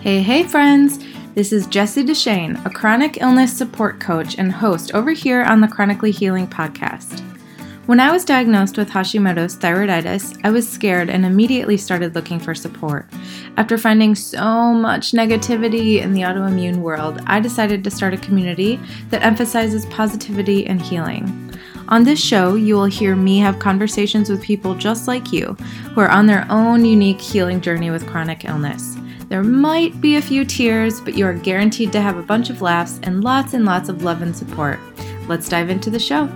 Hey, hey, friends! This is Jessie Deshane, a chronic illness support coach and host over here on the Chronically Healing podcast. When I was diagnosed with Hashimoto's thyroiditis, I was scared and immediately started looking for support. After finding so much negativity in the autoimmune world, I decided to start a community that emphasizes positivity and healing. On this show, you will hear me have conversations with people just like you who are on their own unique healing journey with chronic illness. There might be a few tears, but you are guaranteed to have a bunch of laughs and lots and lots of love and support. Let's dive into the show.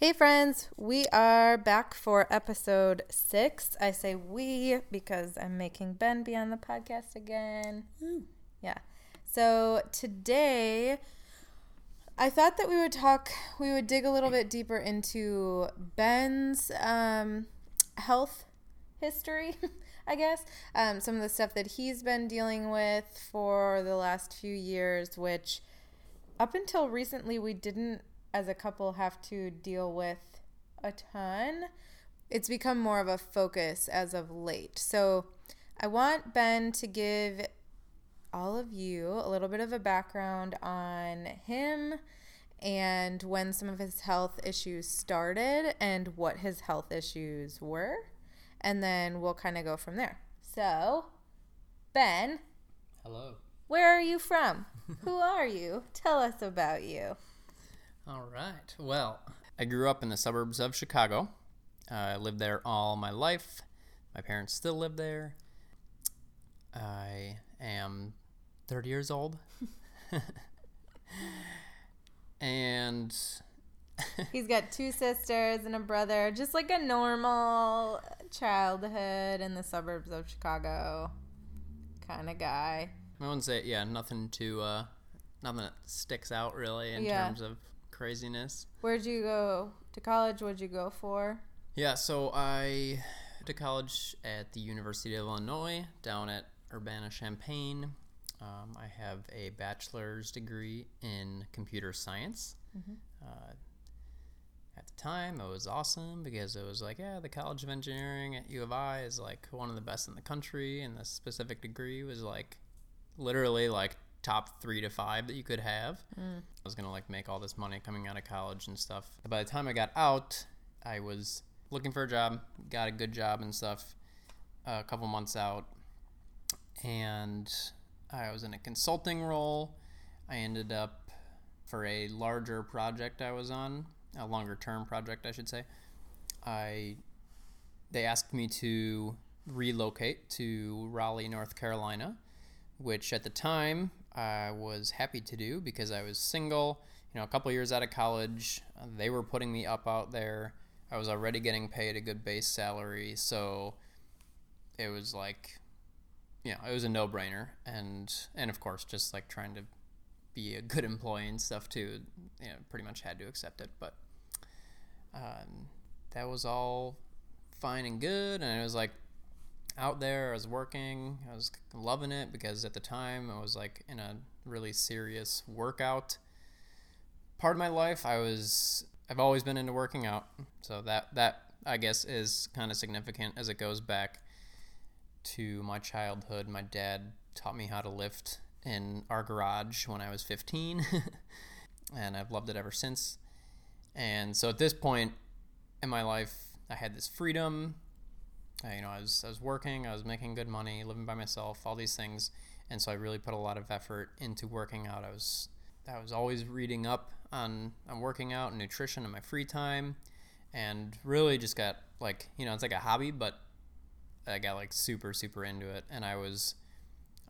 Hey, friends, we are back for episode six. I say we because I'm making Ben be on the podcast again. Mm. Yeah. So today, I thought that we would talk, we would dig a little bit deeper into Ben's um, health history. I guess um, some of the stuff that he's been dealing with for the last few years, which up until recently we didn't as a couple have to deal with a ton. It's become more of a focus as of late. So I want Ben to give all of you a little bit of a background on him and when some of his health issues started and what his health issues were. And then we'll kind of go from there. So, Ben. Hello. Where are you from? Who are you? Tell us about you. All right. Well, I grew up in the suburbs of Chicago. Uh, I lived there all my life. My parents still live there. I am 30 years old. and he's got two sisters and a brother, just like a normal childhood in the suburbs of Chicago kind of guy. I wouldn't say, yeah, nothing to, uh, nothing that sticks out really in yeah. terms of craziness. Where'd you go to college? What'd you go for? Yeah, so I went to college at the University of Illinois down at Urbana Champaign. Um, I have a bachelor's degree in computer science. Mm-hmm. Uh, at the time, it was awesome because it was like, yeah, the College of Engineering at U of I is like one of the best in the country, and the specific degree was like literally like top three to five that you could have. Mm. I was gonna like make all this money coming out of college and stuff. but By the time I got out, I was looking for a job, got a good job and stuff. Uh, a couple months out, and I was in a consulting role. I ended up for a larger project I was on, a longer term project, I should say. I they asked me to relocate to Raleigh, North Carolina, which at the time I was happy to do because I was single, you know, a couple years out of college. They were putting me up out there. I was already getting paid a good base salary, so it was like, you know, it was a no-brainer, and and of course, just like trying to be a good employee and stuff too. You know, pretty much had to accept it, but um, that was all fine and good, and it was like out there. I was working. I was loving it because at the time I was like in a really serious workout part of my life. I was I've always been into working out. So that that I guess is kind of significant as it goes back to my childhood. My dad taught me how to lift in our garage when I was 15 and I've loved it ever since. And so at this point in my life, I had this freedom you know, I was, I was working, I was making good money, living by myself, all these things. And so I really put a lot of effort into working out. I was, I was always reading up on, on working out and nutrition in my free time and really just got like, you know, it's like a hobby, but I got like super, super into it. And I was,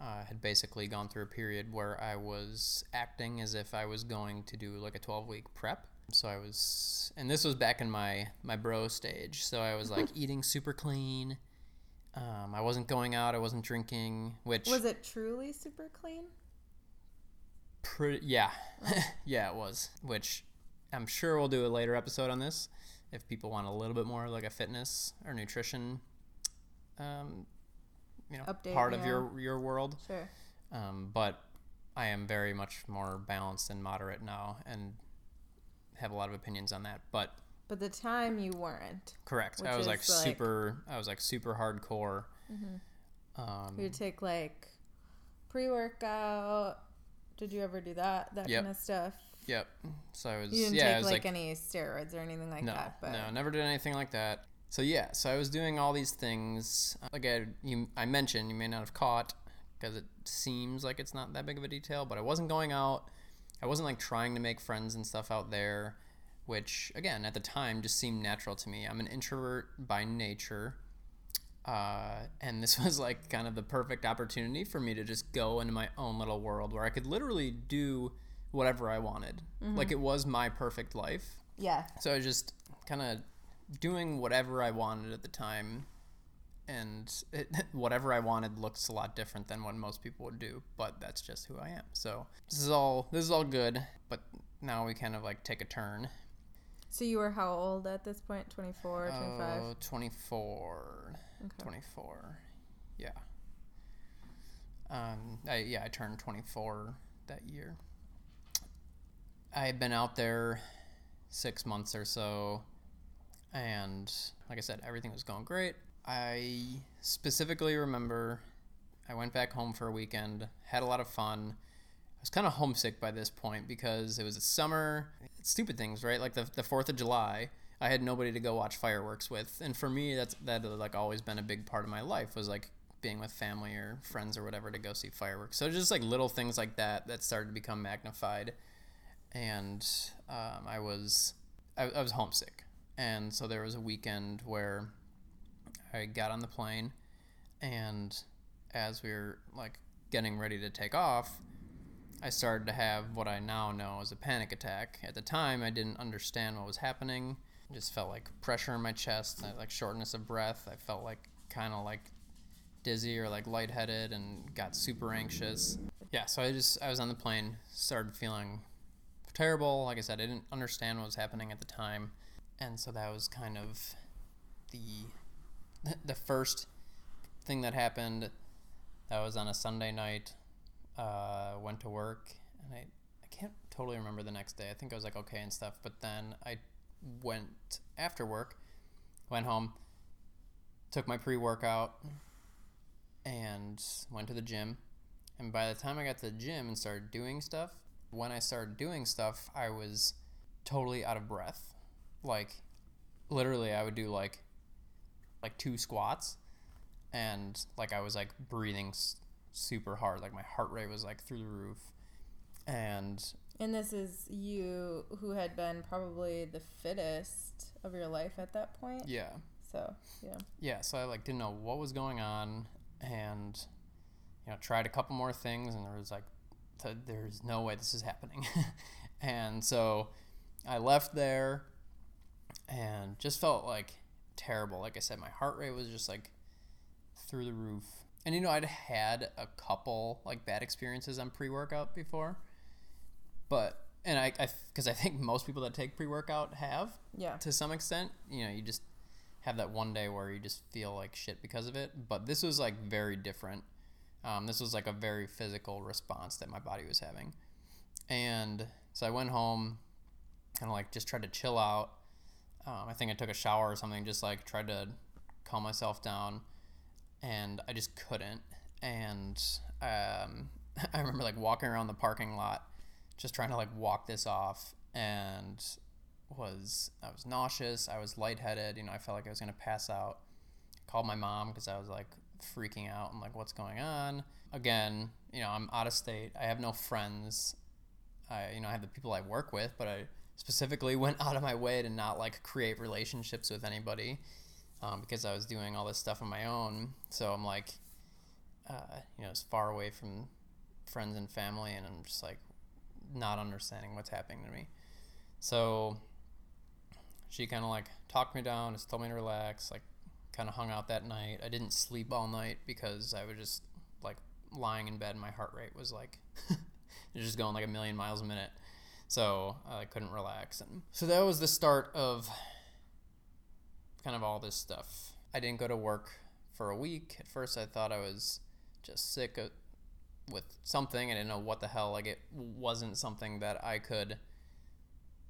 uh, had basically gone through a period where I was acting as if I was going to do like a 12 week prep so I was, and this was back in my my bro stage. So I was like eating super clean. Um, I wasn't going out. I wasn't drinking. Which was it truly super clean? Pretty, yeah, yeah, it was. Which I'm sure we'll do a later episode on this if people want a little bit more like a fitness or nutrition, um, you know, Update, part yeah. of your your world. Sure. Um, but I am very much more balanced and moderate now, and have a lot of opinions on that, but but the time you weren't. Correct. I was like, like, super. I was like super hardcore. Mm-hmm. Um, you take like pre workout. Did you ever do that? That Yep. kind of stuff. Yep. So I was You didn't yeah, I take was like, like any steroids or anything like no, that. But no, never did anything like that. So yeah, so I was doing all these things. Like I you I mentioned, you may not have caught because it seems like it's not that big of a detail, but I wasn't going out. I wasn't like trying to make friends and stuff out there, which again at the time just seemed natural to me. I'm an introvert by nature. Uh, and this was like kind of the perfect opportunity for me to just go into my own little world where I could literally do whatever I wanted. Like it was my perfect life. yeah, So I just kind of doing whatever I wanted at the time, and it, whatever I wanted looks a lot different than what most people would do. But that's just who I am. So this is all this is all good. But now we kind of like take a turn. So you were how old at this point? 24, 25? Oh, 24. Okay. 24. Yeah. Um, I, yeah, I turned 24 that year. I had been out there six months or so, and like I said, everything was going great. I specifically remember I went back home for a weekend, had a lot of fun. I was kind of homesick by this point because it was a summer. Stupid things, right? Like the the Fourth of July. I had nobody to go watch fireworks with, and for me, that's that like always been a big part of my life was like being with family or friends or whatever to go see fireworks. So just like little things like that that started to become magnified, and um, I was I, I was homesick, and so there was a weekend where I got on the plane, and as we were like getting ready to take off, I started to have what I now know as a panic attack. At the time, I didn't understand what was happening. I just felt like pressure in my chest, I- like shortness of breath. I felt like kind of like dizzy or like lightheaded and got super anxious. Yeah, so I just I was on the plane, started feeling terrible. Like I said, I didn't understand what was happening at the time, and so that was kind of the the first thing that happened. That was on a Sunday night. Uh, went to work, and I I can't totally remember the next day. I think I was like okay and stuff, but then I went after work, went home, took my pre workout, and went to the gym. And by the time I got to the gym and started doing stuff, when I started doing stuff, I was totally out of breath. Like, literally, I would do like, like two squats, and like I was like breathing s- super hard. Like my heart rate was like through the roof, and And this is you who had been probably the fittest of your life at that point. yeah, So, yeah. yeah. So I like didn't know what was going on, and you know tried a couple more things, and there was like, th- there's no way this is happening, and so I left there, and just felt like terrible. Like I said, my heart rate was just like through the roof. And you know, I'd had a couple like bad experiences on pre-workout before, but and I, I, because I think most people that take pre-workout have Yeah. to some extent. You know, you just have that one day where you just feel like shit because of it. But this was like very different. Um, this was like a very physical response that my body was having, and so I went home, kind of like just tried to chill out. Um, I think I took a shower or something, just like tried to calm myself down, and I just couldn't. And um, I remember like walking around the parking lot, just trying to like walk this off, and was I was nauseous, I was lightheaded, you know, I felt like I was gonna pass out. Called my mom because I was like freaking out and like what's going on. Again, you know, I'm out of state. I have no friends. I you know I have the people I work with, but I specifically went out of my way to not like create relationships with anybody um, because I was doing all this stuff on my own. So I'm like, uh, you know, as far away from friends and family, and I'm just like not understanding what's happening to me. So she kind of like talked me down, just told me to relax, like kind of hung out that night. I didn't sleep all night because I was just like lying in bed and my heart rate was like just going like a million miles a minute. So I couldn't relax. And so that was the start of kind of all this stuff. I didn't go to work for a week. At first I thought I was just sick of, with something. I didn't know what the hell. Like it wasn't something that I could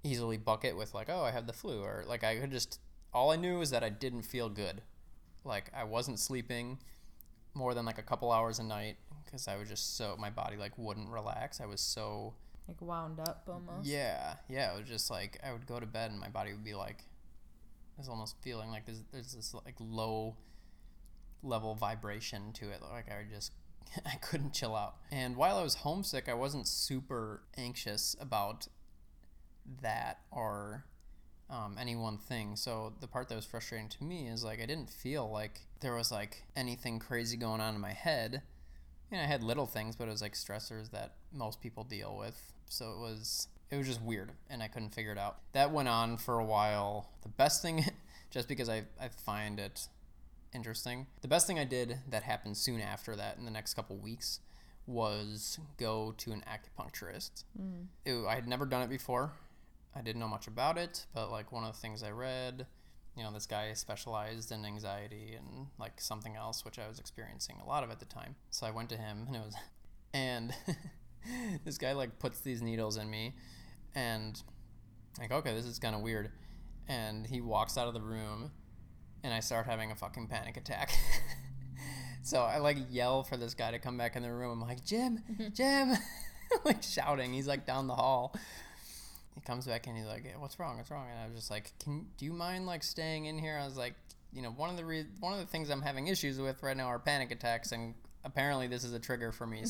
easily bucket with like, oh, I have the flu or like I could just all I knew was that I didn't feel good. Like I wasn't sleeping. more than like a couple hours a night because I was just so my body like wouldn't relax. I was so like wound up almost. Yeah, yeah. It was just like I would go to bed and my body would be like, there's almost feeling like there's there's this like low level vibration to it. Like I just I couldn't chill out. And while I was homesick, I wasn't super anxious about that or um, any one thing. So the part that was frustrating to me is like I didn't feel like there was like anything crazy going on in my head. You know, I had little things, but it was like stressors that most people deal with. So it was it was just weird, and I couldn't figure it out. That went on for a while. The best thing, just because I I find it interesting. The best thing I did that happened soon after that in the next couple weeks was go to an acupuncturist. Mm. It, I had never done it before. I didn't know much about it, but like one of the things I read, you know, this guy specialized in anxiety and like something else, which I was experiencing a lot of at the time. So I went to him and it was, and this guy like puts these needles in me and like, okay, this is kind of weird. And he walks out of the room and I start having a fucking panic attack. so I like yell for this guy to come back in the room. I'm like, Jim, Jim, like shouting. He's like down the hall he comes back and he's like, hey, "What's wrong? What's wrong?" And I was just like, "Can do you mind like staying in here?" I was like, "You know, one of the re- one of the things I'm having issues with right now are panic attacks, and apparently this is a trigger for me."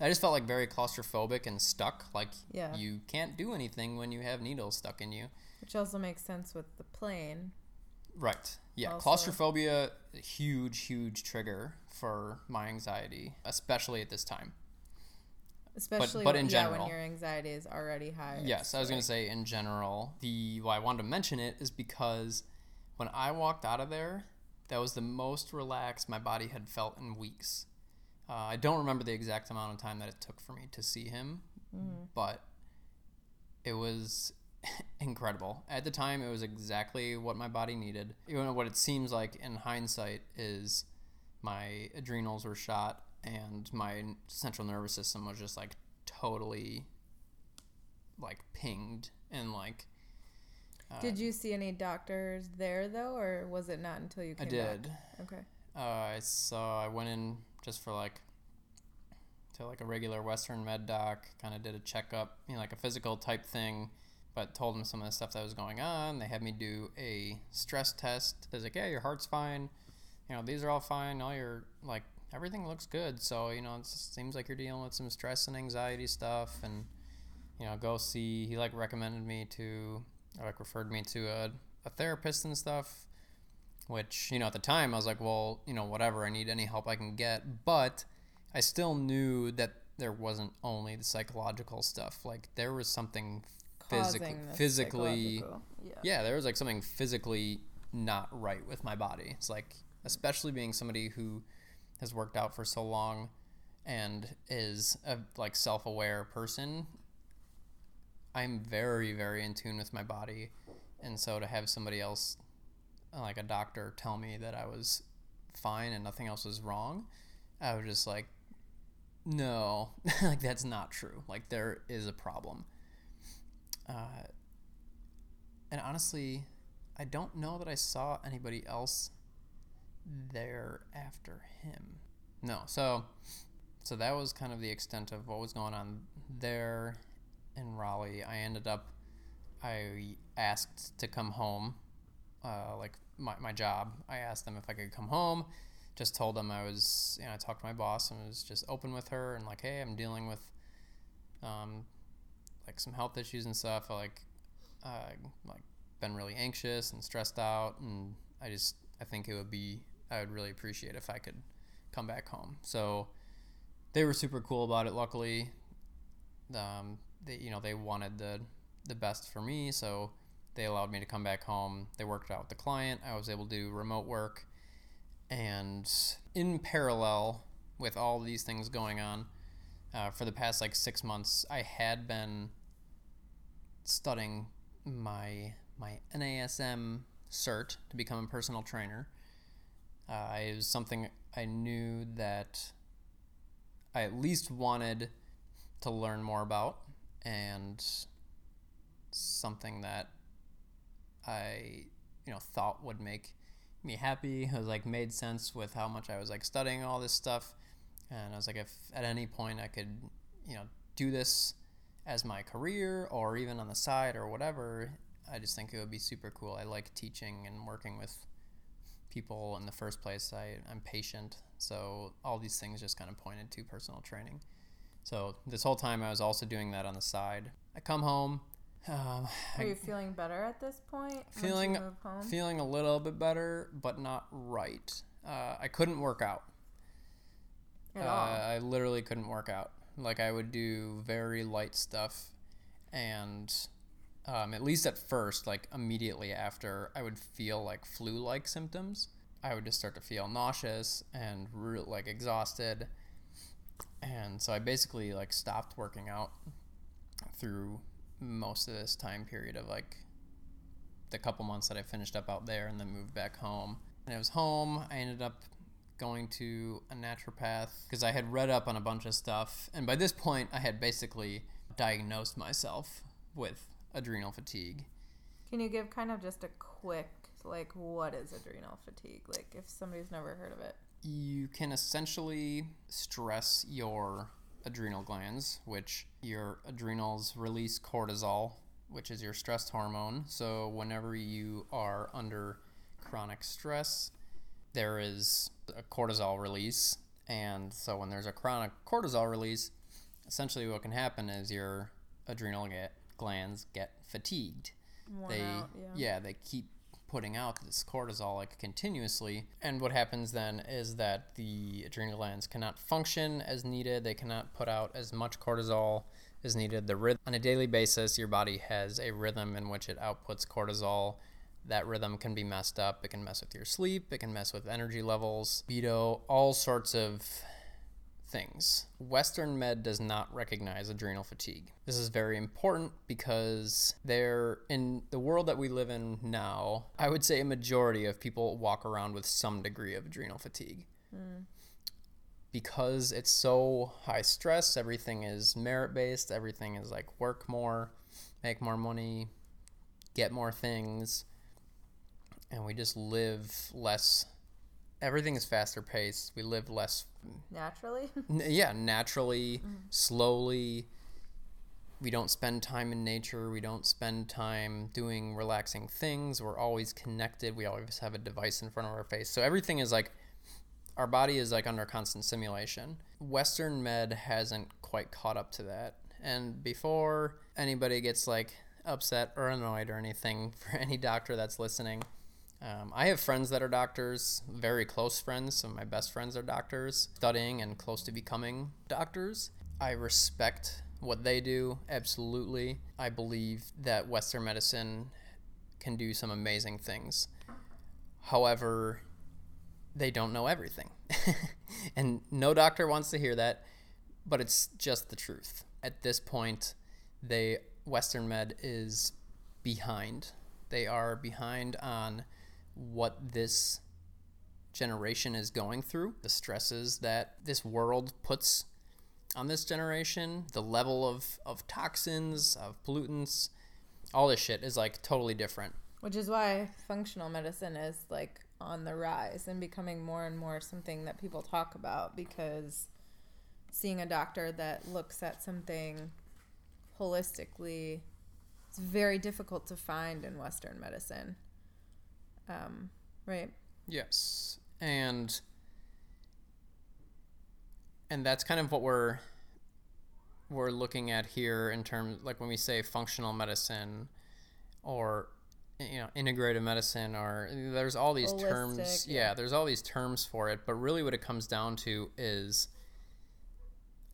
I just felt like very claustrophobic and stuck. Like yeah. you can't do anything when you have needles stuck in you. Which also makes sense with the plane. Right. Yeah. Also. Claustrophobia, huge, huge trigger for my anxiety, especially at this time especially but, but in general, when your anxiety is already high. Yes, I was like, going to say in general. The why I wanted to mention it is because when I walked out of there, that was the most relaxed my body had felt in weeks. Uh, I don't remember the exact amount of time that it took for me to see him, mm-hmm. but it was incredible. At the time, it was exactly what my body needed. You know, what it seems like in hindsight is my adrenals were shot and my central nervous system was just like totally like pinged and like uh, did you see any doctors there though or was it not until you came i did back? okay uh, i saw i went in just for like to like a regular western med doc kind of did a checkup you know like a physical type thing but told them some of the stuff that was going on they had me do a stress test they're like yeah your heart's fine you know these are all fine all your like everything looks good. So you know, it seems like you're dealing with some stress and anxiety stuff, and you know, go see. He like recommended me to, like referred me to a, a therapist and stuff. Which you know, at the time, I was like, well, you know, whatever. I need any help I can get, but I still knew that there wasn't only the psychological stuff. Like there was something physically, physically, yeah. yeah, there was like something physically not right with my body. It's like, especially being somebody who has worked out for so long and is a like self-aware person i'm very very in tune with my body and so to have somebody else like a doctor tell me that i was fine and nothing else was wrong i was just like no like that's not true like there is a problem uh, and honestly i don't know that i saw anybody else there after him. No, so so that was kind of the extent of what was going on there in Raleigh. I ended up I asked to come home, uh, like my, my job. I asked them if I could come home. Just told them I was, you know, I talked to my boss and was just open with her and like, hey, I'm dealing with, um, like some health issues and stuff. I like, uh, like been really anxious and stressed out, and I just I think it would be I would really appreciate if I could come back home. So they were super cool about it. Luckily, um, they you know they wanted the the best for me, so they allowed me to come back home. They worked out with the client. I was able to do remote work, and in parallel with all these things going on, uh, for the past like six months, I had been studying my my NASM cert to become a personal trainer. Uh, it was something I knew that I at least wanted to learn more about, and something that I, you know, thought would make me happy. It was like made sense with how much I was like studying all this stuff, and I was like, if at any point I could, you know, do this as my career or even on the side or whatever, I just think it would be super cool. I like teaching and working with people in the first place. I, I'm patient, so all these things just kind of pointed to personal training. So this whole time I was also doing that on the side. I come home. Um, Are you feeling better at this point? feeling feeling a little bit better, but not right. Uh, I couldn't work out. Uh. I literally couldn't work out. Like I would do very light stuff, and um, at least at first, like immediately after, I would feel like flu-like symptoms. I would just start to feel nauseous and real like exhausted, and so I basically like stopped working out through most of this time period of like the couple months that I finished up out there and then moved back home. And I was home. I ended up going to a naturopath because I had read up on a bunch of stuff. And by this point, I had basically diagnosed myself with adrenal fatigue. Can you give kind of just a quick, like, what is adrenal fatigue? Like, if somebody's never heard of it. You can essentially stress your adrenal glands, which your adrenals release cortisol, which is your stress hormone. So, whenever you are under chronic stress, there is a cortisol release. And so, when there's a chronic cortisol release, essentially what can happen is your adrenal get, glands get fatigued they out, yeah. they keep putting out this cortisol like continuously and what happens then is that the adrenal glands cannot function as needed they cannot put out as much cortisol as needed the rhythm on a daily basis your body has a rhythm in which it outputs cortisol. That rhythm can be messed up it can mess with your sleep it can mess with energy levels libido all sorts of things. Western med does not recognize adrenal fatigue. This is very important because there in the world that we live in now, I would say a majority of people walk around with some degree of adrenal fatigue. Because it's so high stress, everything is merit based, everything is like work more, make more money, get more things, and we just live less everything is faster paced. We live less Naturally? N- yeah, naturally, mm. slowly. We don't spend time in nature. We don't spend time doing relaxing things. We're always connected. We always have a device in front of our face. So everything is like, our body is like under constant simulation. Western med hasn't quite caught up to that. And before anybody gets like upset or annoyed or anything, for any doctor that's listening, um, I have friends that are doctors, very close friends. Some of my best friends are doctors, studying and close to becoming doctors. I respect what they do, absolutely. I believe that Western medicine can do some amazing things. However, they don't know everything. and no doctor wants to hear that, but it's just the truth. At this point, they Western med is behind. They are behind on what this generation is going through, the stresses that this world puts on this generation, the level of, of toxins, of pollutants, all this shit is like totally different. Which is why functional medicine is like on the rise and becoming more and more something that people talk about because seeing a doctor that looks at something holistically is very difficult to find in western medicine um, right Yes. And and that's kind of what we're we're looking at here in terms like when we say functional medicine or you know integrative medicine or there's all these terms yeah. yeah. there's all these terms for it but really what it comes down to is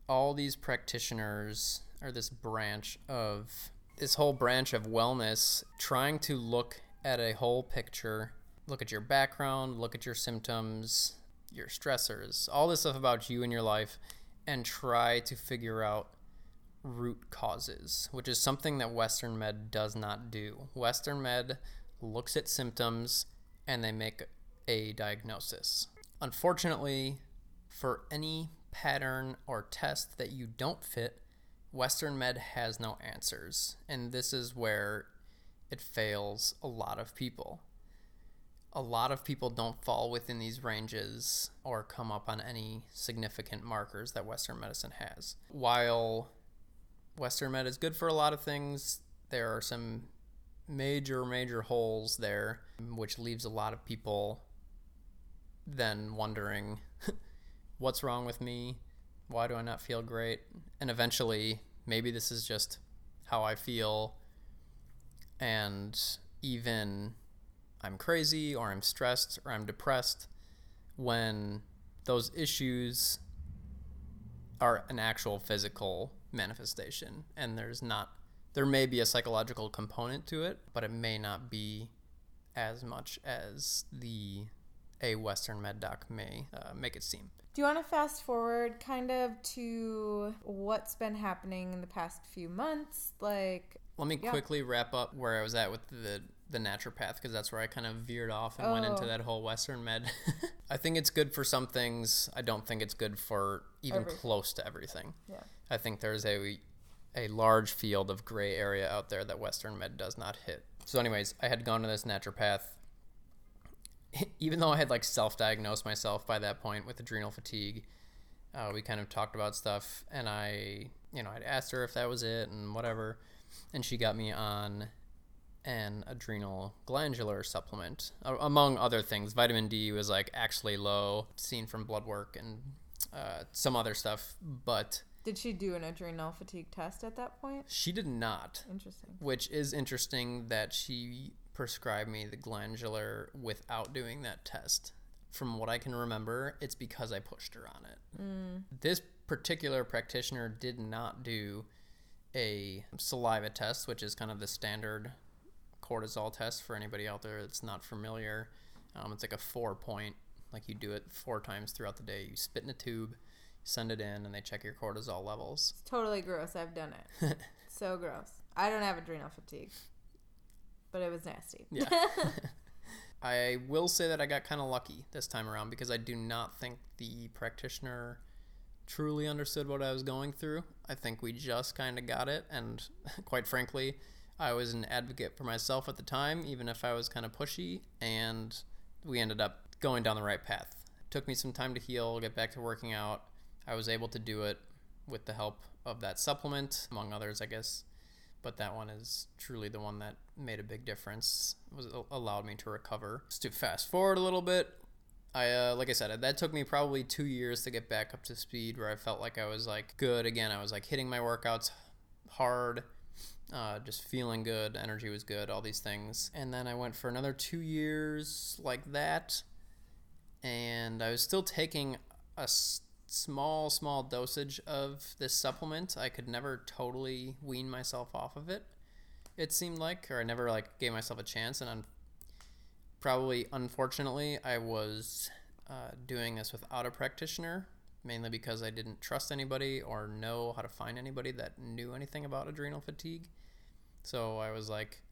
all these practitioners or this branch of this whole branch of wellness trying to look at a whole picture. Look at your background look at your symptoms your stressors all this stuff about you and your life and try to figure out root causes which is something that western med does not do. Western med looks at symptoms and they make a diagnosis. Unfortunately for any pattern or test that you don't fit, Western Med has no answers. And this is where it fails a lot of people. a lot of people don't fall within these ranges or come up on any significant markers that Western medicine has. While Western med is good for a lot of things, there are some major, major holes there, which leaves a lot of people then wondering what's wrong with me? Why do I not feel great? And eventually, maybe this is just how I feel. And even I'm crazy or I'm stressed or I'm depressed when those issues are an actual physical manifestation. And there's not there may be a psychological component to it but it may not be as much as the a western med doc may uh, make it seem. Do you want to fast forward kind of to what's been happening in the past few months? Like let me yeah. quickly wrap up where i was at with the the naturopath because that's where I kind of veered off and oh. went into oh. that whole Western med. I think it's good for some things. I don't think it's good for even Every. close to everything. Yeah. I think there's a a large field of gray area out there that Western med does not hit. So, anyways, I had gone to this naturopath. Even though I had like self-diagnosed myself by that point with adrenal fatigue, uh, we kind of talked about stuff, and I, you know, I'd asked her if that was it and whatever, and she got me on an adrenal glandular supplement, among other things. Vitamin D was like actually low, seen from blood work and uh, some other stuff. But did she do an adrenal fatigue test at that point? She did not. Interesting. Which is interesting that she prescribed me the glandular without doing that test. From what I can remember, it's because I pushed her on it. Mm. This particular practitioner did not do a saliva test, which is kind of the standard cortisol test for anybody out there that's not familiar. Um, it's like a four point, like you do it four times throughout the day. You spit in a tube, send it in, and they check your cortisol levels. It's totally gross. I've done it. so gross. I don't have adrenal fatigue, but it was nasty. Yeah. I will say that I got kind of lucky this time around because I do not think the practitioner truly understood what I was going through. I think we just kind of got it, and quite frankly, I was an advocate for myself at the time, even if I was kind of pushy, and we ended up going down the right path. It took me some time to heal, get back to working out. I was able to do it with the help of that supplement, among others, I guess. But that one is truly the one that made a big difference. It was allowed me to recover. Just to fast forward a little bit, I uh, like I said, that took me probably two years to get back up to speed, where I felt like I was like good again. I was like hitting my workouts hard uh, just feeling good, energy was good, all these things. And then I went for another two years like that, and I was still taking a s- small, small dosage of this supplement. I could never totally wean myself off of it. It seemed like, or I never like gave myself a chance, and I'm probably, unfortunately, I was uh, doing this without a practitioner mainly because I didn't trust anybody or know how to find anybody that knew anything about adrenal fatigue. So I was like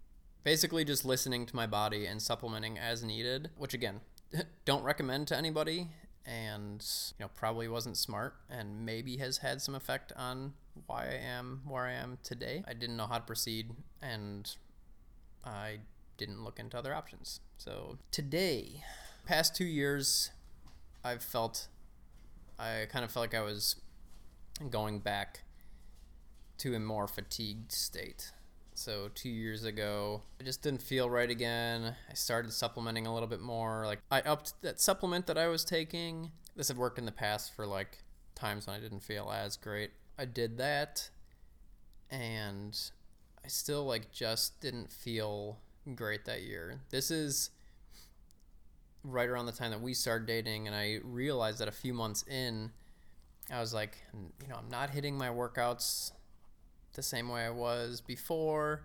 basically just listening to my body and supplementing as needed, which again, don't recommend to anybody and you know probably wasn't smart and maybe has had some effect on why I am where I am today. I didn't know how to proceed and I didn't look into other options. So today, past 2 years I've felt I kind of felt like I was going back to a more fatigued state. So two years ago, I just didn't feel right again. I started supplementing a little bit more. Like I upped that supplement that I was taking. This had worked in the past for like times when I didn't feel as great. I did that, and I still like just didn't feel great that year. This is right around the time that we started dating, and I realized that a few months in, I was like, you know, I'm not hitting my workouts the same way I was before.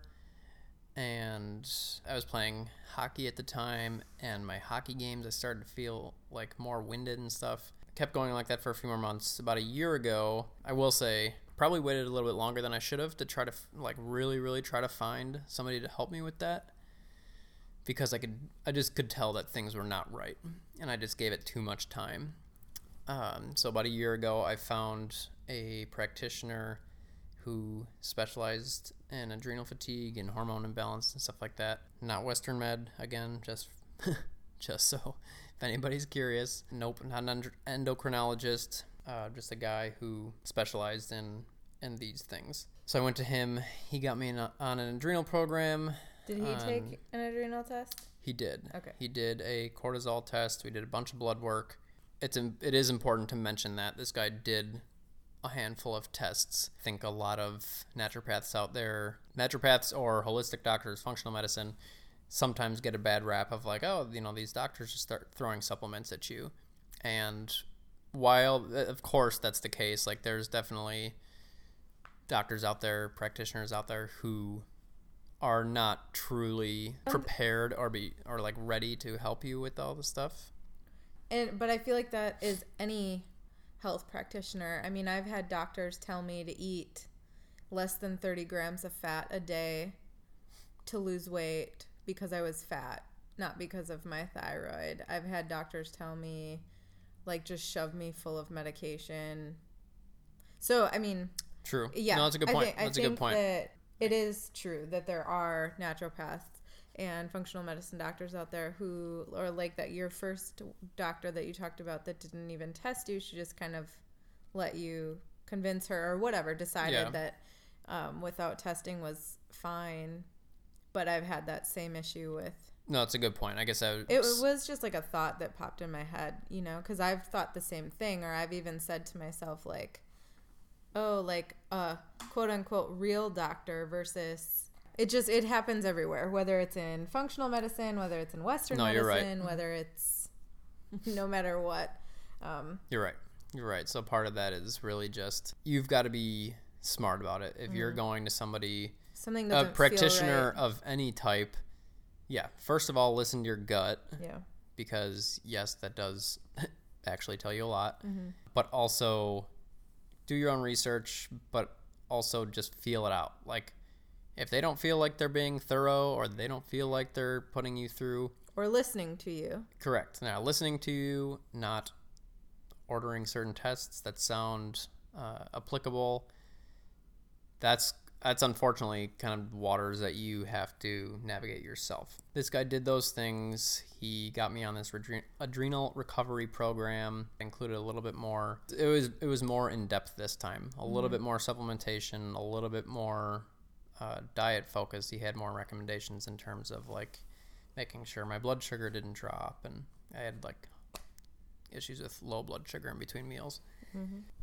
And I was playing hockey at the time, and my hockey games, I started to feel like more winded and stuff. kept going like that for a few more months. About a year ago, I will say, probably waited a little bit longer than I should have to try to like really, really try to find somebody to help me with that because I could I just could tell that things were not right, and I just gave it too much time. Um, so about a year ago, I found a practitioner who specialized in adrenal fatigue and hormone imbalance and stuff like that. Not Western med again, just just so if anybody's curious. Nope, not an endocrinologist. Uh, just a guy who specialized in in these things. So I went to him. He got me on an adrenal program. Did he take um, an adrenal test? He did. Okay. He did a cortisol test. We did a bunch of blood work. It's it is important to mention that this guy did a handful of tests. I think a lot of naturopaths out there, naturopaths or holistic doctors, functional medicine, sometimes get a bad rap of like, oh, you know, these doctors just start throwing supplements at you. And while, uh, of course, that's the case, like, there's definitely doctors out there, practitioners out there who are not truly um, prepared or be or like ready to help you with all the stuff. And but I feel like that is any health practitioner. I mean, I've had doctors tell me to eat less than 30 grams of fat a day to lose weight because I was fat, not because of my thyroid. I've had doctors tell me like just shove me full of medication. So, I mean, True. Yeah. No, that's a good point. I think, that's I a good point. That it is true that there are naturopaths and functional medicine doctors out there who, or like that your first doctor that you talked about that didn't even test you, she just kind of let you convince her or whatever, decided Yeah. that um, without testing was fine. But I've had that same issue with No, that's a good point. I guess I would, it was just like a thought that popped in my head, you know, because I've thought the same thing, or I've even said to myself, like, oh, like a quote unquote real doctor versus it just it happens everywhere, whether it's in functional medicine, whether it's in Western No, you're right. medicine, whether it's no matter what. Um, You're right. You're right. So part of that is really just you've got to be smart about it. If you're going to somebody, something a practitioner right. of any type, yeah, first of all, listen to your gut Yeah. because yes, that does actually tell you a lot. Mm-hmm. But also do your own research, but also just feel it out. Like if they don't feel like they're being thorough or they don't feel like they're putting you through Or listening to you. Correct. Now, listening to you, not ordering certain tests that sound uh, applicable. That's that's unfortunately kind of waters that you have to navigate yourself. This guy did those things. He got me on this adre- adrenal recovery program. Included a little bit more. It was it was more in depth this time. A little bit more supplementation. A little bit more uh, diet focused. He had more recommendations in terms of like making sure my blood sugar didn't drop, and I had like issues with low blood sugar in between meals.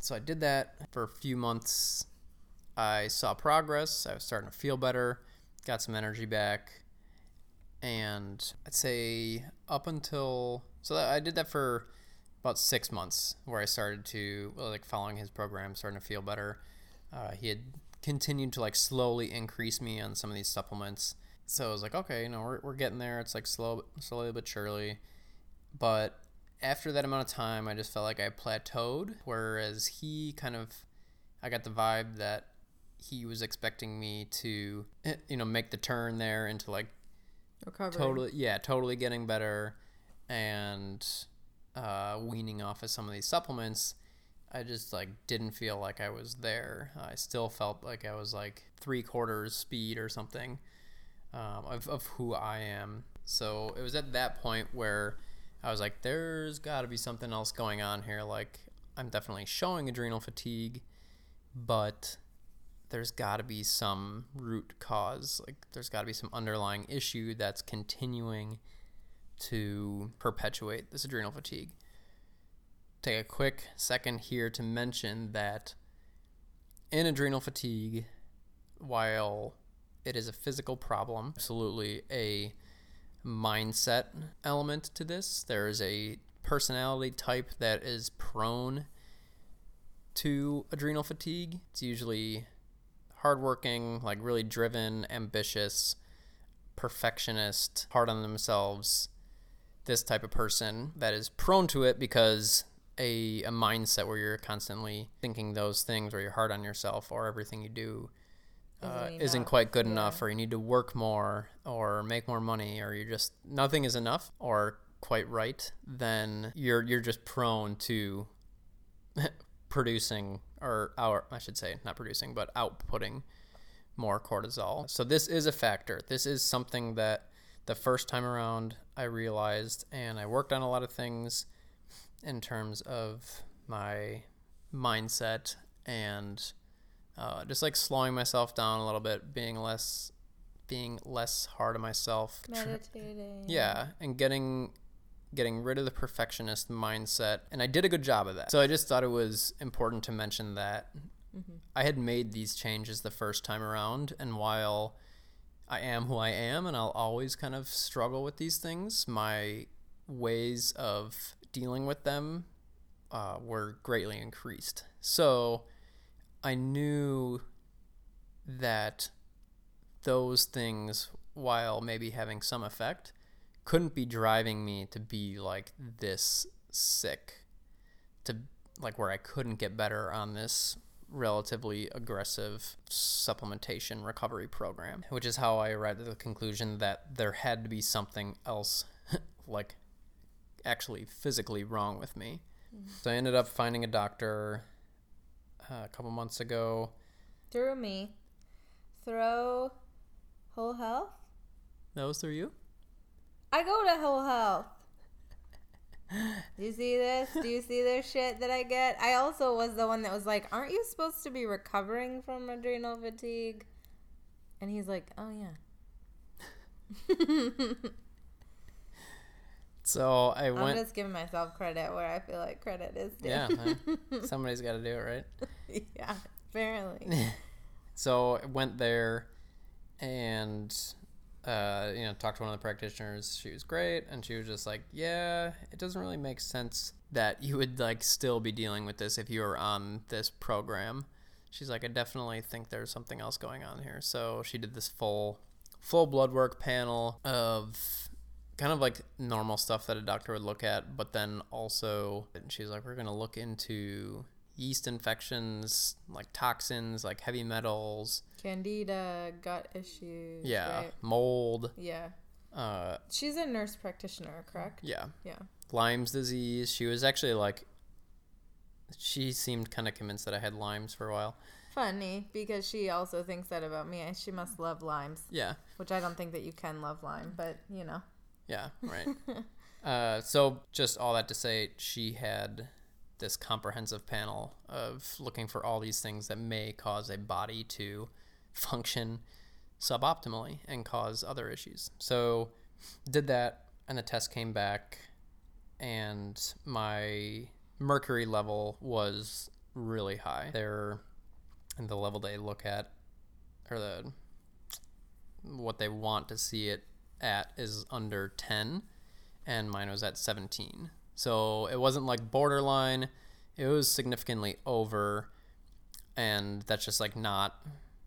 So I did that for a few months. I saw progress. I was starting to feel better, got some energy back, and I'd say up until so that, I did that for about six months, where I started to like following his program, starting to feel better. Uh, he had continued to like slowly increase me on some of these supplements. So I was like, okay, you know, we're, we're getting there. It's like slow, slowly but surely. But after that amount of time, I just felt like I plateaued. Whereas he kind of, I got the vibe that he was expecting me to, eh, you know, make the turn there into like Recovery. totally, yeah, totally getting better and uh, weaning off of some of these supplements. I just like didn't feel like I was there. I still felt like I was like three quarters speed or something um, of, of who I am. So it was at that point where I was like, there's got to be something else going on here. Like, I'm definitely showing adrenal fatigue, but there's got to be some root cause. Like, there's got to be some underlying issue that's continuing to perpetuate this adrenal fatigue. Take a quick second here to mention that in adrenal fatigue, while it is a physical problem, absolutely a mindset element to this. There is a personality type that is prone to adrenal fatigue. It's usually hardworking, like really driven, ambitious, perfectionist, hard on themselves. This type of person that is prone to it because a, a mindset where you're constantly thinking those things, where you're hard on yourself, or everything you do uh, Isn't isn't quite good Yeah. enough, or you need to work more, or make more money, or you're just nothing is enough, or quite right, then you're you're just prone to producing or our I should say not producing but outputting more cortisol. So this is a factor. This is something that the first time around, I realized, and I worked on a lot of things in terms of my mindset and uh, just like slowing myself down a little bit, being less, being less hard on myself. Meditating. yeah, and getting getting rid of the perfectionist mindset, and I did a good job of that. So I just thought it was important to mention that I had made these changes the first time around, and while I am who I am, and I'll always kind of struggle with these things, my ways of dealing with them uh, were greatly increased. So I knew that those things, while maybe having some effect, couldn't be driving me to be like this sick, to like where I couldn't get better on this relatively aggressive supplementation recovery program, which is how I arrived at the conclusion that there had to be something else, like actually physically wrong with me. So I ended up finding a doctor uh, a couple months ago. Through me. Through whole health. That was through you? I go to whole health. Do you see this? Do you see this shit that I get? I also was the one that was like, "Aren't you supposed to be recovering from adrenal fatigue?" And he's like, "Oh yeah." So I went. I'm just giving myself credit where I feel like credit is due. Yeah, huh? somebody's got to do it, right? yeah, apparently. So I went there and uh, you know talked to one of the practitioners. She was great, and she was just like, "Yeah, it doesn't really make sense that you would like still be dealing with this if you were on this program." She's like, "I definitely think there's something else going on here." So she did this full full blood work panel of kind of like normal stuff that a doctor would look at, but then also she's like, "We're gonna look into." Yeast infections, like toxins, like heavy metals, Candida, gut issues. yeah, right? mold, Yeah. uh, She's a nurse practitioner, correct? yeah, Yeah. Lyme's disease. She was actually like, she seemed kind of convinced that I had Lyme's for a while. Funny because she also thinks that about me. and She must love limes, Yeah, which I don't think that you can love lime, but you know. yeah, right. uh, so just all that to say, she had this comprehensive panel of looking for all these things that may cause a body to function suboptimally and cause other issues. So did that, and the test came back, and my mercury level was really high. They're and the level they look at, or the what they want to see it at is under 10, and mine was at 17. So it wasn't like borderline, it was significantly over, and that's just like not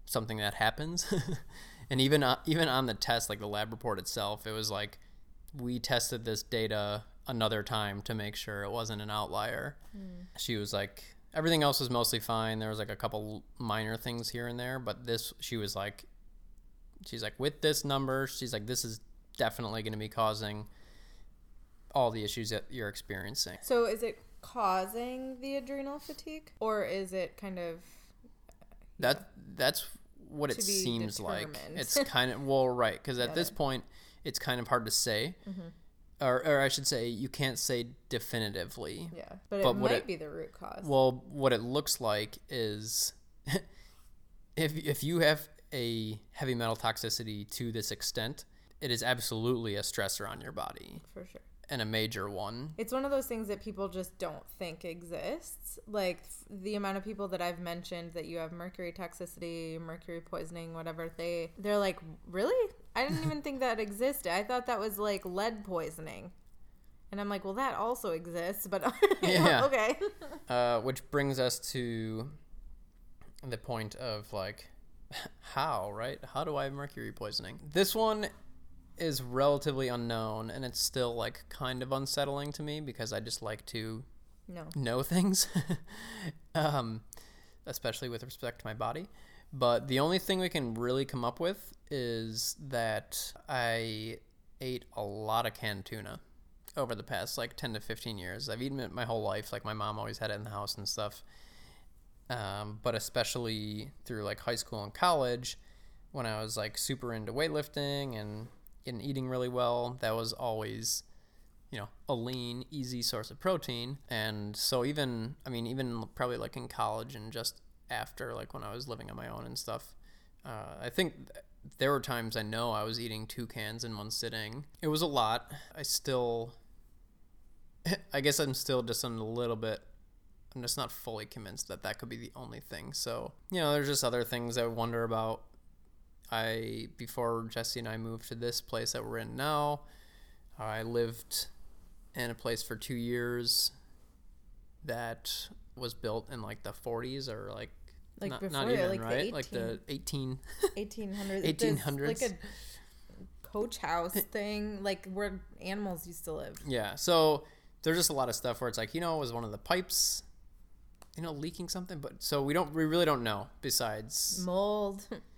something that happens. and even uh, even on the test, like the lab report itself, it was like we tested this data another time to make sure it wasn't an outlier. She was like everything else was mostly fine. There was like a couple minor things here and there, but this she was like she's like with this number, she's like this is definitely going to be causing all the issues that you're experiencing. So is it causing the adrenal fatigue, or is it kind of That that's what it seems like. It's kind of well, right? Because at this it. point, it's kind of hard to say, Mm-hmm. or or I should say, you can't say definitively. yeah? But it But what might it- be the root cause. Well, what it looks like is if if you have a heavy metal toxicity to this extent, it is absolutely a stressor on your body for sure. And a major one. It's one of those things that people just don't think exists. Like f- the amount of people that I've mentioned that you have mercury toxicity, mercury poisoning, whatever, they they're like, "Really? I didn't even think that existed. I thought that was like lead poisoning." And I'm like, "Well, that also exists, but Yeah. okay." Uh, which brings us to the point of like, how, right? How do I have mercury poisoning? This one is relatively unknown and it's still like kind of unsettling to me because I just like to no. know things, um, especially with respect to my body. But the only thing we can really come up with is that I ate a lot of canned tuna over the past like 10 to 15 years. I've eaten it my whole life. Like my mom always had it in the house and stuff. Um, but especially through like high school and college, when I was like super into weightlifting and and eating really well. That was always, you know, a lean, easy source of protein. And so even, I mean, even probably like in college and just after, like when I was living on my own and stuff, uh, I think there were times I know I was eating two cans in one sitting. It was a lot. I still, I guess I'm still just a little bit I'm just not fully convinced that that could be the only thing. So, you know, there's just other things I wonder about. I, before Jesse and I moved to this place that we're in now, I lived in a place for two years that was built in like the 40s or like, like not, before, not even, like right? the like the 18. 1800s. 1800s. Like a coach house thing, like where animals used to live. Yeah. So there's just a lot of stuff where it's like, you know, it was one of the pipes, you know, leaking something, but so we don't, we really don't know besides, Mold,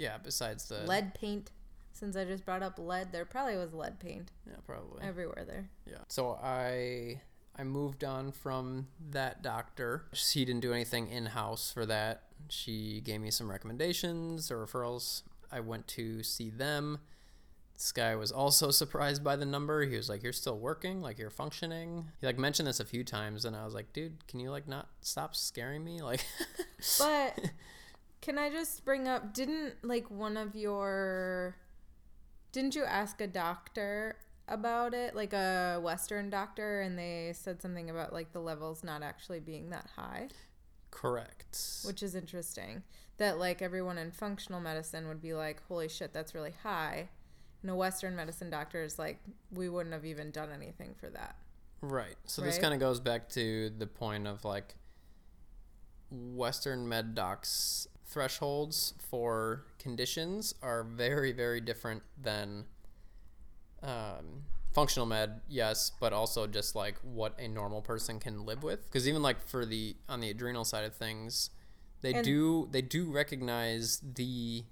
yeah, besides the lead paint. Since I just brought up lead, there probably was lead paint Yeah, probably. everywhere there. Yeah. So I I moved on from that doctor. She didn't do anything in house for that. She gave me some recommendations or referrals. I went to see them. This guy was also surprised by the number. He was like, "You're still working, like you're functioning." He like mentioned this a few times, and I was like, "Dude, can you like not stop scaring me?" Like, But can I just bring up? Didn't like one of your? Didn't you ask a doctor about it, like a Western doctor, and they said something about like the levels not actually being that high, correct. which is interesting. That like everyone in functional medicine would be like, "Holy shit, that's really high," and a Western medicine doctor is like, "We wouldn't have even done anything for that." Right. So this kind of goes back to the point of like Western med docs thresholds for conditions are very, very different than um, functional med, yes, but also just like what a normal person can live with. Because even like for the on the adrenal side of things, they And- do they do recognize the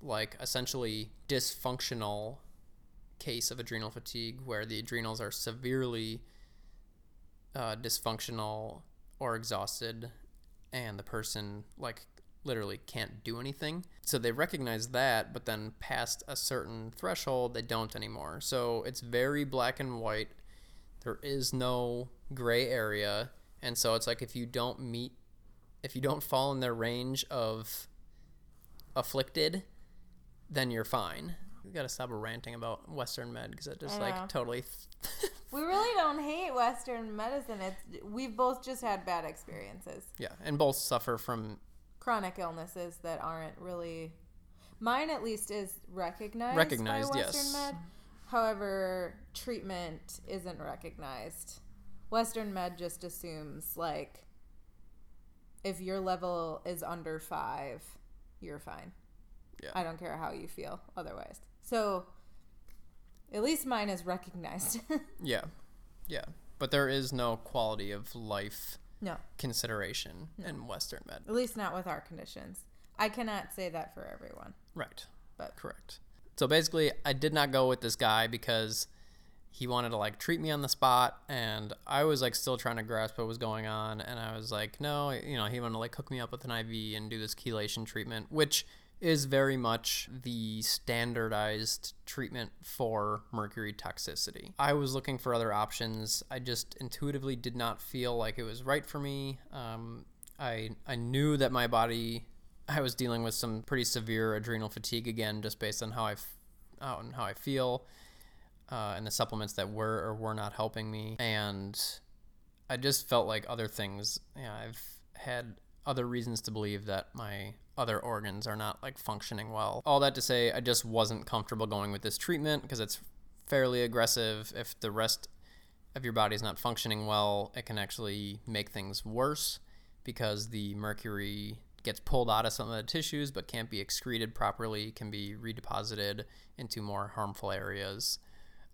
like essentially dysfunctional case of adrenal fatigue where the adrenals are severely uh, dysfunctional or exhausted and the person like literally can't do anything. So they recognize that but then past a certain threshold they don't anymore. So it's very black and white. There is no gray area. And so it's like if you don't meet if you don't fall in their range of afflicted then you're fine. We gotta stop ranting about western med because it just like totally We really don't hate Western medicine. It's we've both just had bad experiences. yeah and both suffer from chronic illnesses that aren't really mine at least is recognized Recognized, by Western yes. Med. However, treatment isn't recognized. Western Med just assumes like if your level is under five, you're fine. Yeah. I don't care how you feel otherwise. So at least mine is recognized. Yeah, yeah. But there is no quality of life no, consideration in Western med. at least not with our conditions. I cannot say that for everyone. Right. But- correct. So basically, I did not go with this guy because he wanted to like treat me on the spot, and I was like still trying to grasp what was going on, and I was like, no, you know, he wanted to like hook me up with an IV and do this chelation treatment, which is very much the standardized treatment for mercury toxicity. I was looking for other options. I just intuitively did not feel like it was right for me. Um, I I knew that my body I was dealing with some pretty severe adrenal fatigue again, just based on how I, f- how, and how I feel, uh, and the supplements that were or were not helping me, and I just felt like other things. Yeah, I've had other reasons to believe that my other organs are not like functioning well. All that to say, I just wasn't comfortable going with this treatment because it's fairly aggressive. If the rest of your body is not functioning well, it can actually make things worse because the mercury gets pulled out of some of the tissues but can't be excreted properly, can be redeposited into more harmful areas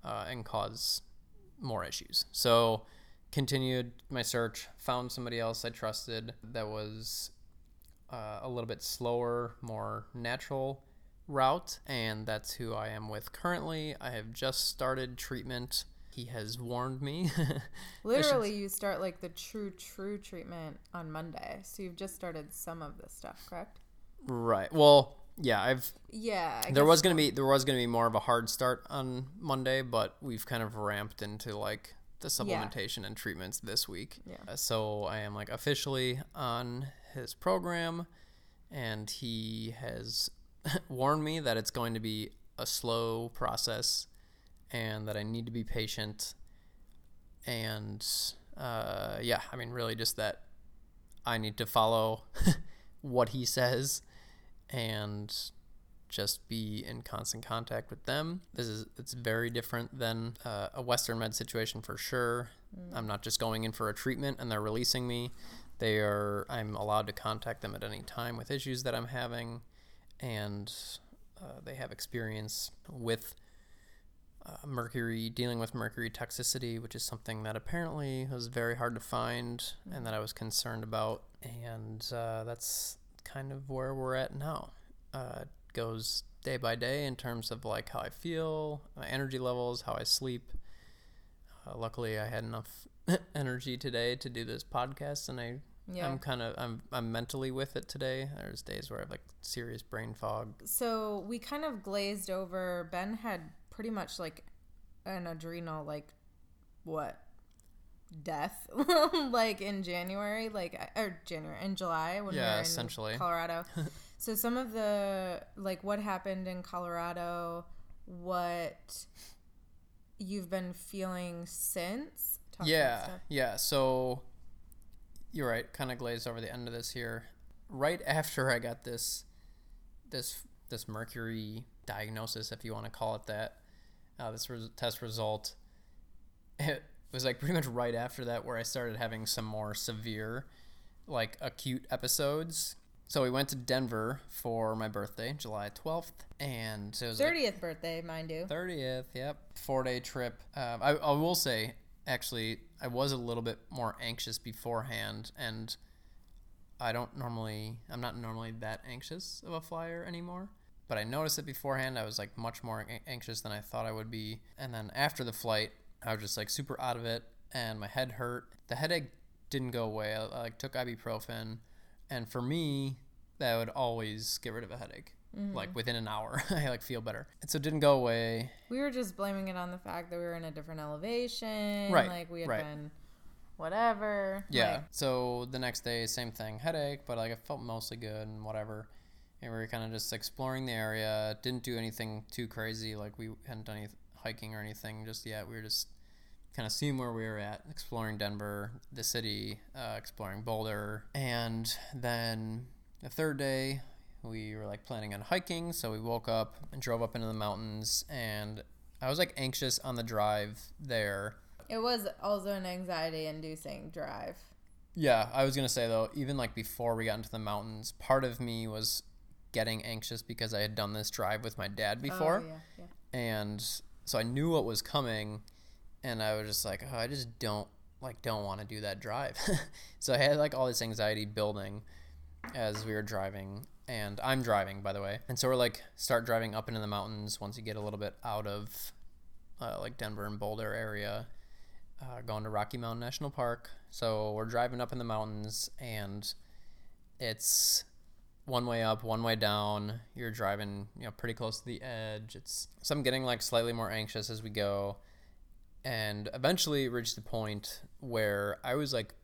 uh, and cause more issues. So, continued my search, found somebody else I trusted that was uh, a little bit slower, more natural route, and that's who I am with currently. I have just started treatment. He has warned me. Literally, you start like the true, true treatment on Monday. So you've just started some of this stuff, correct? Right. Well, yeah, I've Yeah. I there was gonna be there was gonna be more of a hard start on Monday, but we've kind of ramped into like the supplementation and treatments this week. Yeah. Uh, so I am like officially on his program, and he has warned me that it's going to be a slow process, and that I need to be patient. And uh, yeah, I mean, really, just that I need to follow what he says, and just be in constant contact with them. This is it's very different than uh, a Western med situation for sure. I'm not just going in for a treatment and they're releasing me. They are I'm allowed to contact them at any time with issues that I'm having, and uh, they have experience with. Uh, mercury dealing with mercury toxicity, which is something that apparently was very hard to find and that I was concerned about, and uh, that's kind of where we're at now. Uh, goes day by day in terms of like how I feel, my energy levels, how I sleep. Uh, luckily, I had enough energy today to do this podcast, and I Yeah. I'm kind of I'm I'm mentally with it today. There's days where I have like serious brain fog. So we kind of glazed over. Ben had pretty much like an adrenal, like what? Death, like in January, like or January in July when we Yeah, were in essentially. Colorado. so some of the like what happened in Colorado, what you've been feeling since. Yeah, yeah. So you're right. Kind of glazed over the end of this here. Right after I got this, this this mercury diagnosis, if you want to call it that, uh, this res- test result, it was like pretty much right after that where I started having some more severe, like acute episodes. So we went to Denver for my birthday, July 12th, and so it was like, Thirtieth birthday, mind you. 30th, yep. Four day trip. Um, I, I will say, actually, I was a little bit more anxious beforehand, and I don't normally, I'm not normally that anxious of a flyer anymore. But I noticed it beforehand. I was like much more anxious than I thought I would be. And then after the flight, I was just like super out of it, and my head hurt. The headache didn't go away. I, like took ibuprofen, and for me, that would always get rid of a headache. Like within an hour, I like feel better. And so it didn't go away. We were just blaming it on the fact that we were in a different elevation. Right, Like we had right. been whatever. Yeah. Like, so the next day, same thing, headache, but like I felt mostly good and whatever. And we were kind of just exploring the area. Didn't do anything too crazy. Like we hadn't done any hiking or anything just yet. We were just kind of seeing where we were at, exploring Denver, the city, uh, exploring Boulder, and then the third day we were like planning on hiking. So we woke up and drove up into the mountains, and I was like anxious on the drive there. it was also an anxiety inducing drive. Yeah, I was gonna say though, even like before we got into the mountains, part of me was getting anxious because I had done this drive with my dad oh, before, Oh, yeah, yeah. and so I knew what was coming, and I was just like, oh, I just don't like don't want to do that drive. so I had like all this anxiety building as we were driving, and I'm driving by the way, and so we're like start driving up into the mountains once you get a little bit out of uh, like Denver and Boulder area uh, going to Rocky Mountain National Park. So we're driving up in the mountains, and it's one way up, one way down. You're driving, you know, pretty close to the edge. It's so I'm getting like slightly more anxious as we go, and eventually reached the point where I was like,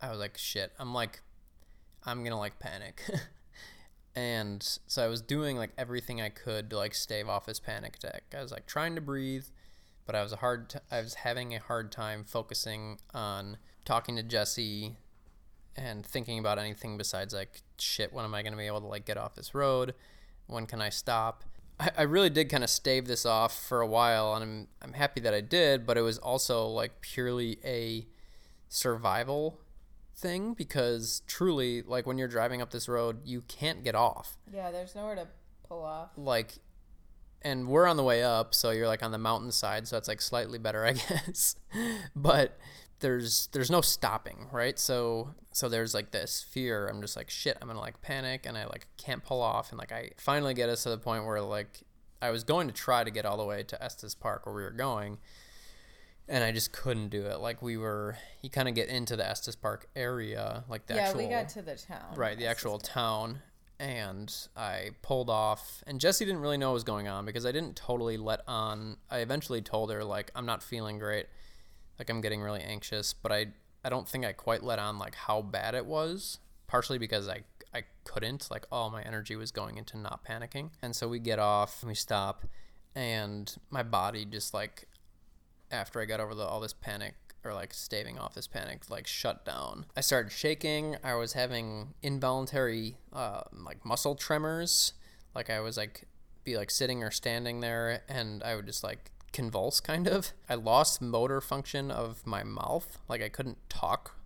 I was like, shit. I'm like, I'm gonna like panic. And so I was doing like everything I could to like stave off his panic attack. I was like trying to breathe, but I was a hard t- I was having a hard time focusing on talking to Jesse and thinking about anything besides like shit when am I going to be able to like get off this road? When can I stop? I, I really did kind of stave this off for a while and I'm I'm happy that I did, but it was also like purely a survival thing because truly like when you're driving up this road, you can't get off. Yeah, there's nowhere to pull off. like and we're on the way up so you're like on the mountainside so it's like slightly better i guess. But there's there's no stopping right? So so there's like this fear. I'm just like shit i'm gonna like panic and i like can't pull off. And like i finally get us to the point where like i was going to try to get all the way to estes park where we were going and i just couldn't do it like we were you kind of get into the estes park area like the yeah, actual we got to the town. right the That's actual just- town and I pulled off. And Jesse didn't really know what was going on because I didn't totally let on. I eventually told her like I'm not feeling great, like I'm getting really anxious, but I I don't think I quite let on like how bad it was. Partially because I I couldn't like all my energy was going into not panicking, and so we get off and we stop, and my body just like after I got over the all this panic or like staving off this panic like shut down. I started shaking. I was having involuntary uh, like muscle tremors. Like i was like be like sitting or standing there and i would just like convulse kind of. I lost motor function of my mouth. Like i couldn't talk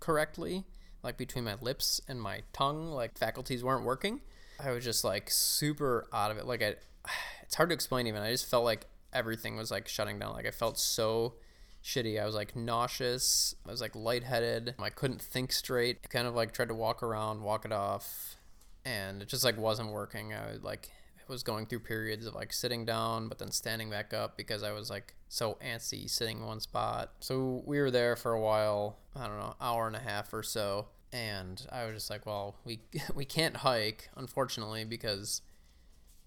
correctly like between my lips and my tongue. Like faculties weren't working. I was just like super out of it. Like i it's hard to explain even. I just felt like everything was like shutting down like i felt so shitty. I was like nauseous. I was like lightheaded. I couldn't think straight. I kind of like tried to walk around, walk it off, and it just like wasn't working. I was like was going through periods of like sitting down but then standing back up because I was like so antsy sitting in one spot. So we were there for a while, I don't know, hour and a half or so, and I was just like, well, we we can't hike unfortunately because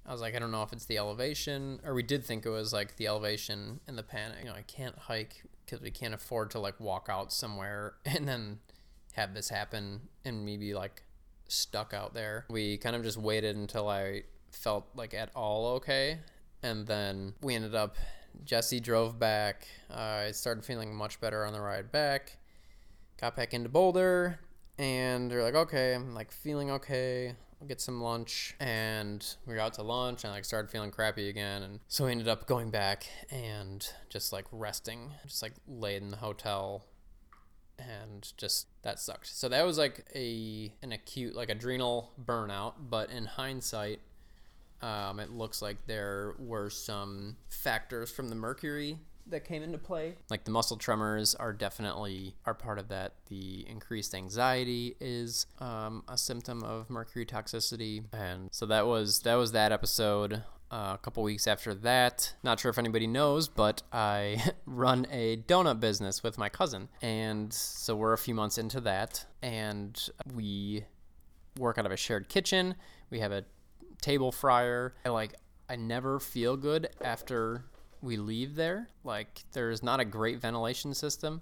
I was like, I don't know if it's the elevation, or we did think it was like the elevation and the panic. You know, I can't hike because we can't afford to like walk out somewhere and then have this happen and me be like stuck out there. We kind of just waited until I felt like at all okay. And then we ended up, Jesse drove back. Uh, I started feeling much better on the ride back. Got back into Boulder and they're like, okay, I'm like feeling okay get some lunch and we were out to lunch and like started feeling crappy again and so we ended up going back and just like resting just like laid in the hotel and just that sucked. So that was like a an acute like adrenal burnout but in hindsight um, it looks like there were some factors from the mercury that came into play. Like the muscle tremors are definitely are part of that. The increased anxiety is um, a symptom of mercury toxicity, and so that was that was that episode. Uh, a couple weeks after that, not sure if anybody knows, but I run a donut business with my cousin, and so we're a few months into that, and we work out of a shared kitchen. We have a table fryer. I like I never feel good after we leave there, like there's not a great ventilation system.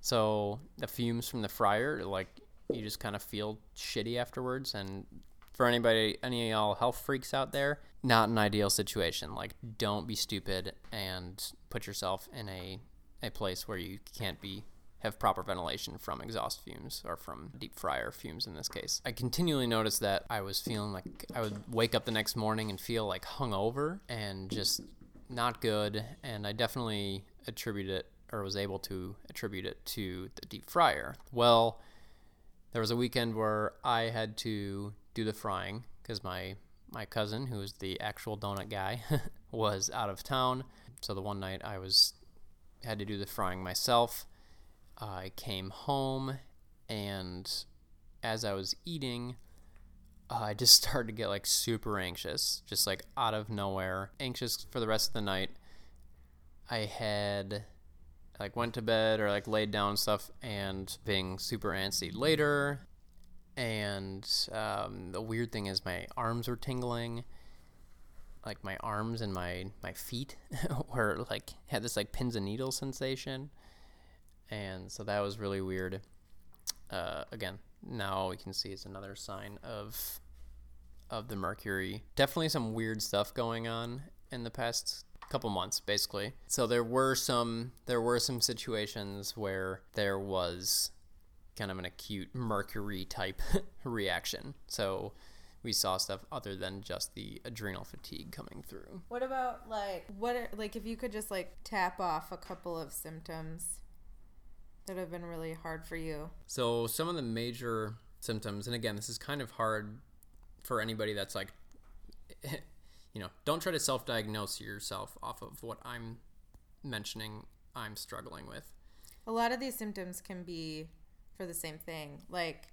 So the fumes from the fryer, like you just kind of feel shitty afterwards. And for anybody, any of y'all health freaks out there, not an ideal situation. Like don't be stupid and put yourself in a a place where you can't be have proper ventilation from exhaust fumes or from deep fryer fumes in this case. I continually noticed that I was feeling like I would wake up the next morning and feel like hungover and just not good, and I definitely attribute it or was able to attribute it to the deep fryer. Well, there was a weekend where I had to do the frying because my my cousin, who was the actual donut guy, was out of town. So the one night I was had to do the frying myself. I came home and as I was eating, uh, I just started to get like super anxious, just like out of nowhere, anxious for the rest of the night. I had like went to bed or like laid down stuff and being super antsy later. And um, the weird thing is my arms were tingling, like my arms and my my feet were like had this like pins and needles sensation, and so that was really weird. Uh, again, now we can see it's another sign of of the mercury. Definitely some weird stuff going on in the past couple months basically. So there were some there were some situations where there was kind of an acute mercury type reaction. So we saw stuff other than just the adrenal fatigue coming through. What about like what are, like if you could just like tap off a couple of symptoms that have been really hard for you. So some of the major symptoms, and again, this is kind of hard for anybody that's like, you know, don't try to self diagnose yourself off of what I'm mentioning I'm struggling with. A lot of these symptoms can be for the same thing. Like,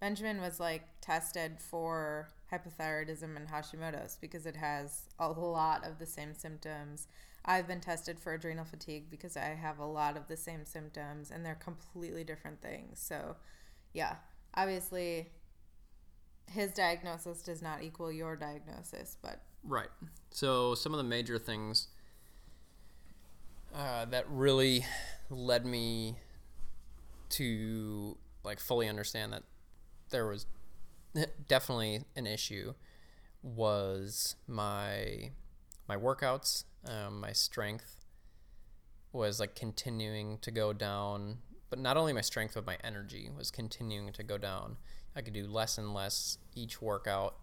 Benjamin was like tested for hypothyroidism and Hashimoto's because it has a lot of the same symptoms. I've been tested for adrenal fatigue because I have a lot of the same symptoms and they're completely different things. So, yeah, obviously his diagnosis does not equal your diagnosis, but Right. So some of the major things uh, that really led me to like fully understand that there was definitely an issue was my my workouts, um, my strength was like continuing to go down, but not only my strength but my energy was continuing to go down. I could do less and less each workout.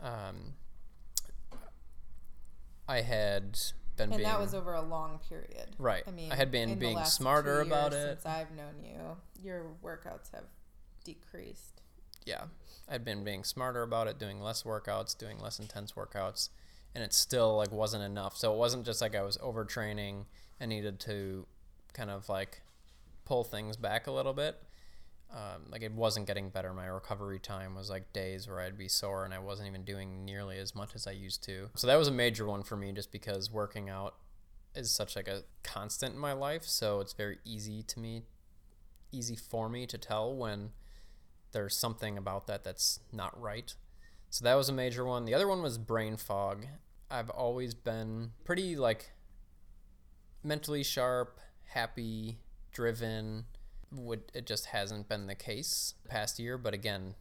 Um, I had been and being that was over a long period. right. I mean, I had been being smarter about it. Since I've known you, your workouts have decreased. yeah, I'd been being smarter about it, doing less workouts, doing less intense workouts, and it still like wasn't enough. So it wasn't just like I was overtraining and needed to kind of like pull things back a little bit. Um, like it wasn't getting better. My recovery time was like days where I'd be sore and I wasn't even doing nearly as much as I used to. So that was a major one for me, just because working out is such like a constant in my life. So it's very easy to me, easy for me to tell when there's something about that that's not right. So that was a major one. The other one was brain fog. I've always been pretty like mentally sharp, happy, driven. Would it just hasn't been the case past year, but again,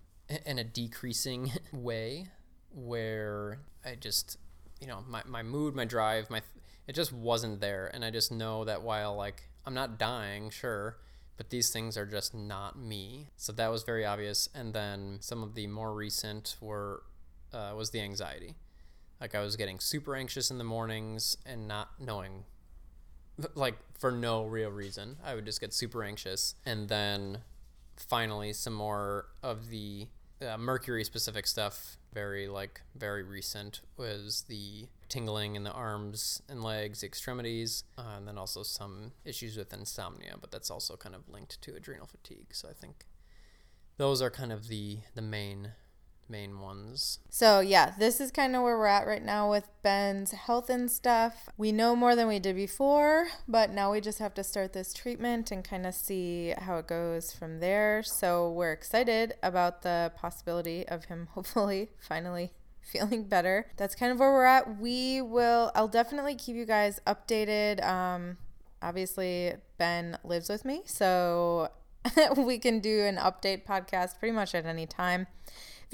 in a decreasing way where I just you know, my, my mood, my drive, my it just wasn't there and I just know that while like I'm not dying, sure, but these things are just not me. So that was very obvious. And then some of the more recent were uh, was the anxiety. Like I was getting super anxious in the mornings and not knowing, like for no real reason. I would just get super anxious, and then finally some more of the uh, mercury specific stuff very like very recent was the tingling in the arms and legs extremities uh, and then also some issues with insomnia but that's also kind of linked to adrenal fatigue so i think those are kind of the the main main ones So, yeah, this is kind of where we're at right now with Ben's health and stuff. We know more than we did before, but now we just have to start this treatment and kind of see how it goes from there. So, we're excited about the possibility of him hopefully finally feeling better. That's kind of where we're at. We will, I'll definitely keep you guys updated. Um, obviously, Ben lives with me, so we can do an update podcast pretty much at any time.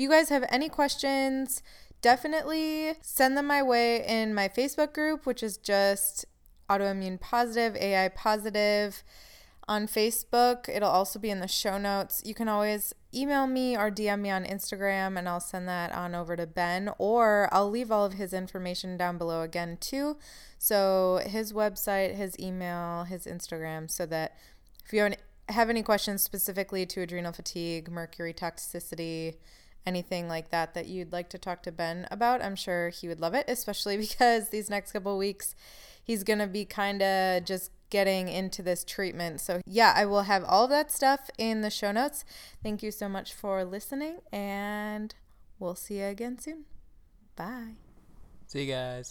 You guys have any questions, definitely send them my way in my Facebook group, which is just autoimmune positive, AI positive on Facebook. It'll also be in the show notes. You can always email me or DM me on Instagram and I'll send that on over to Ben or I'll leave all of his information down below again too. So his website, his email, his Instagram so that if you have any questions specifically to adrenal fatigue, mercury toxicity, anything like that that you'd like to talk to Ben about, I'm sure he would love it, especially because these next couple weeks he's going to be kind of just getting into this treatment. So, yeah, I will have all of that stuff in the show notes. Thank you so much for listening, and we'll see you again soon. Bye. see you guys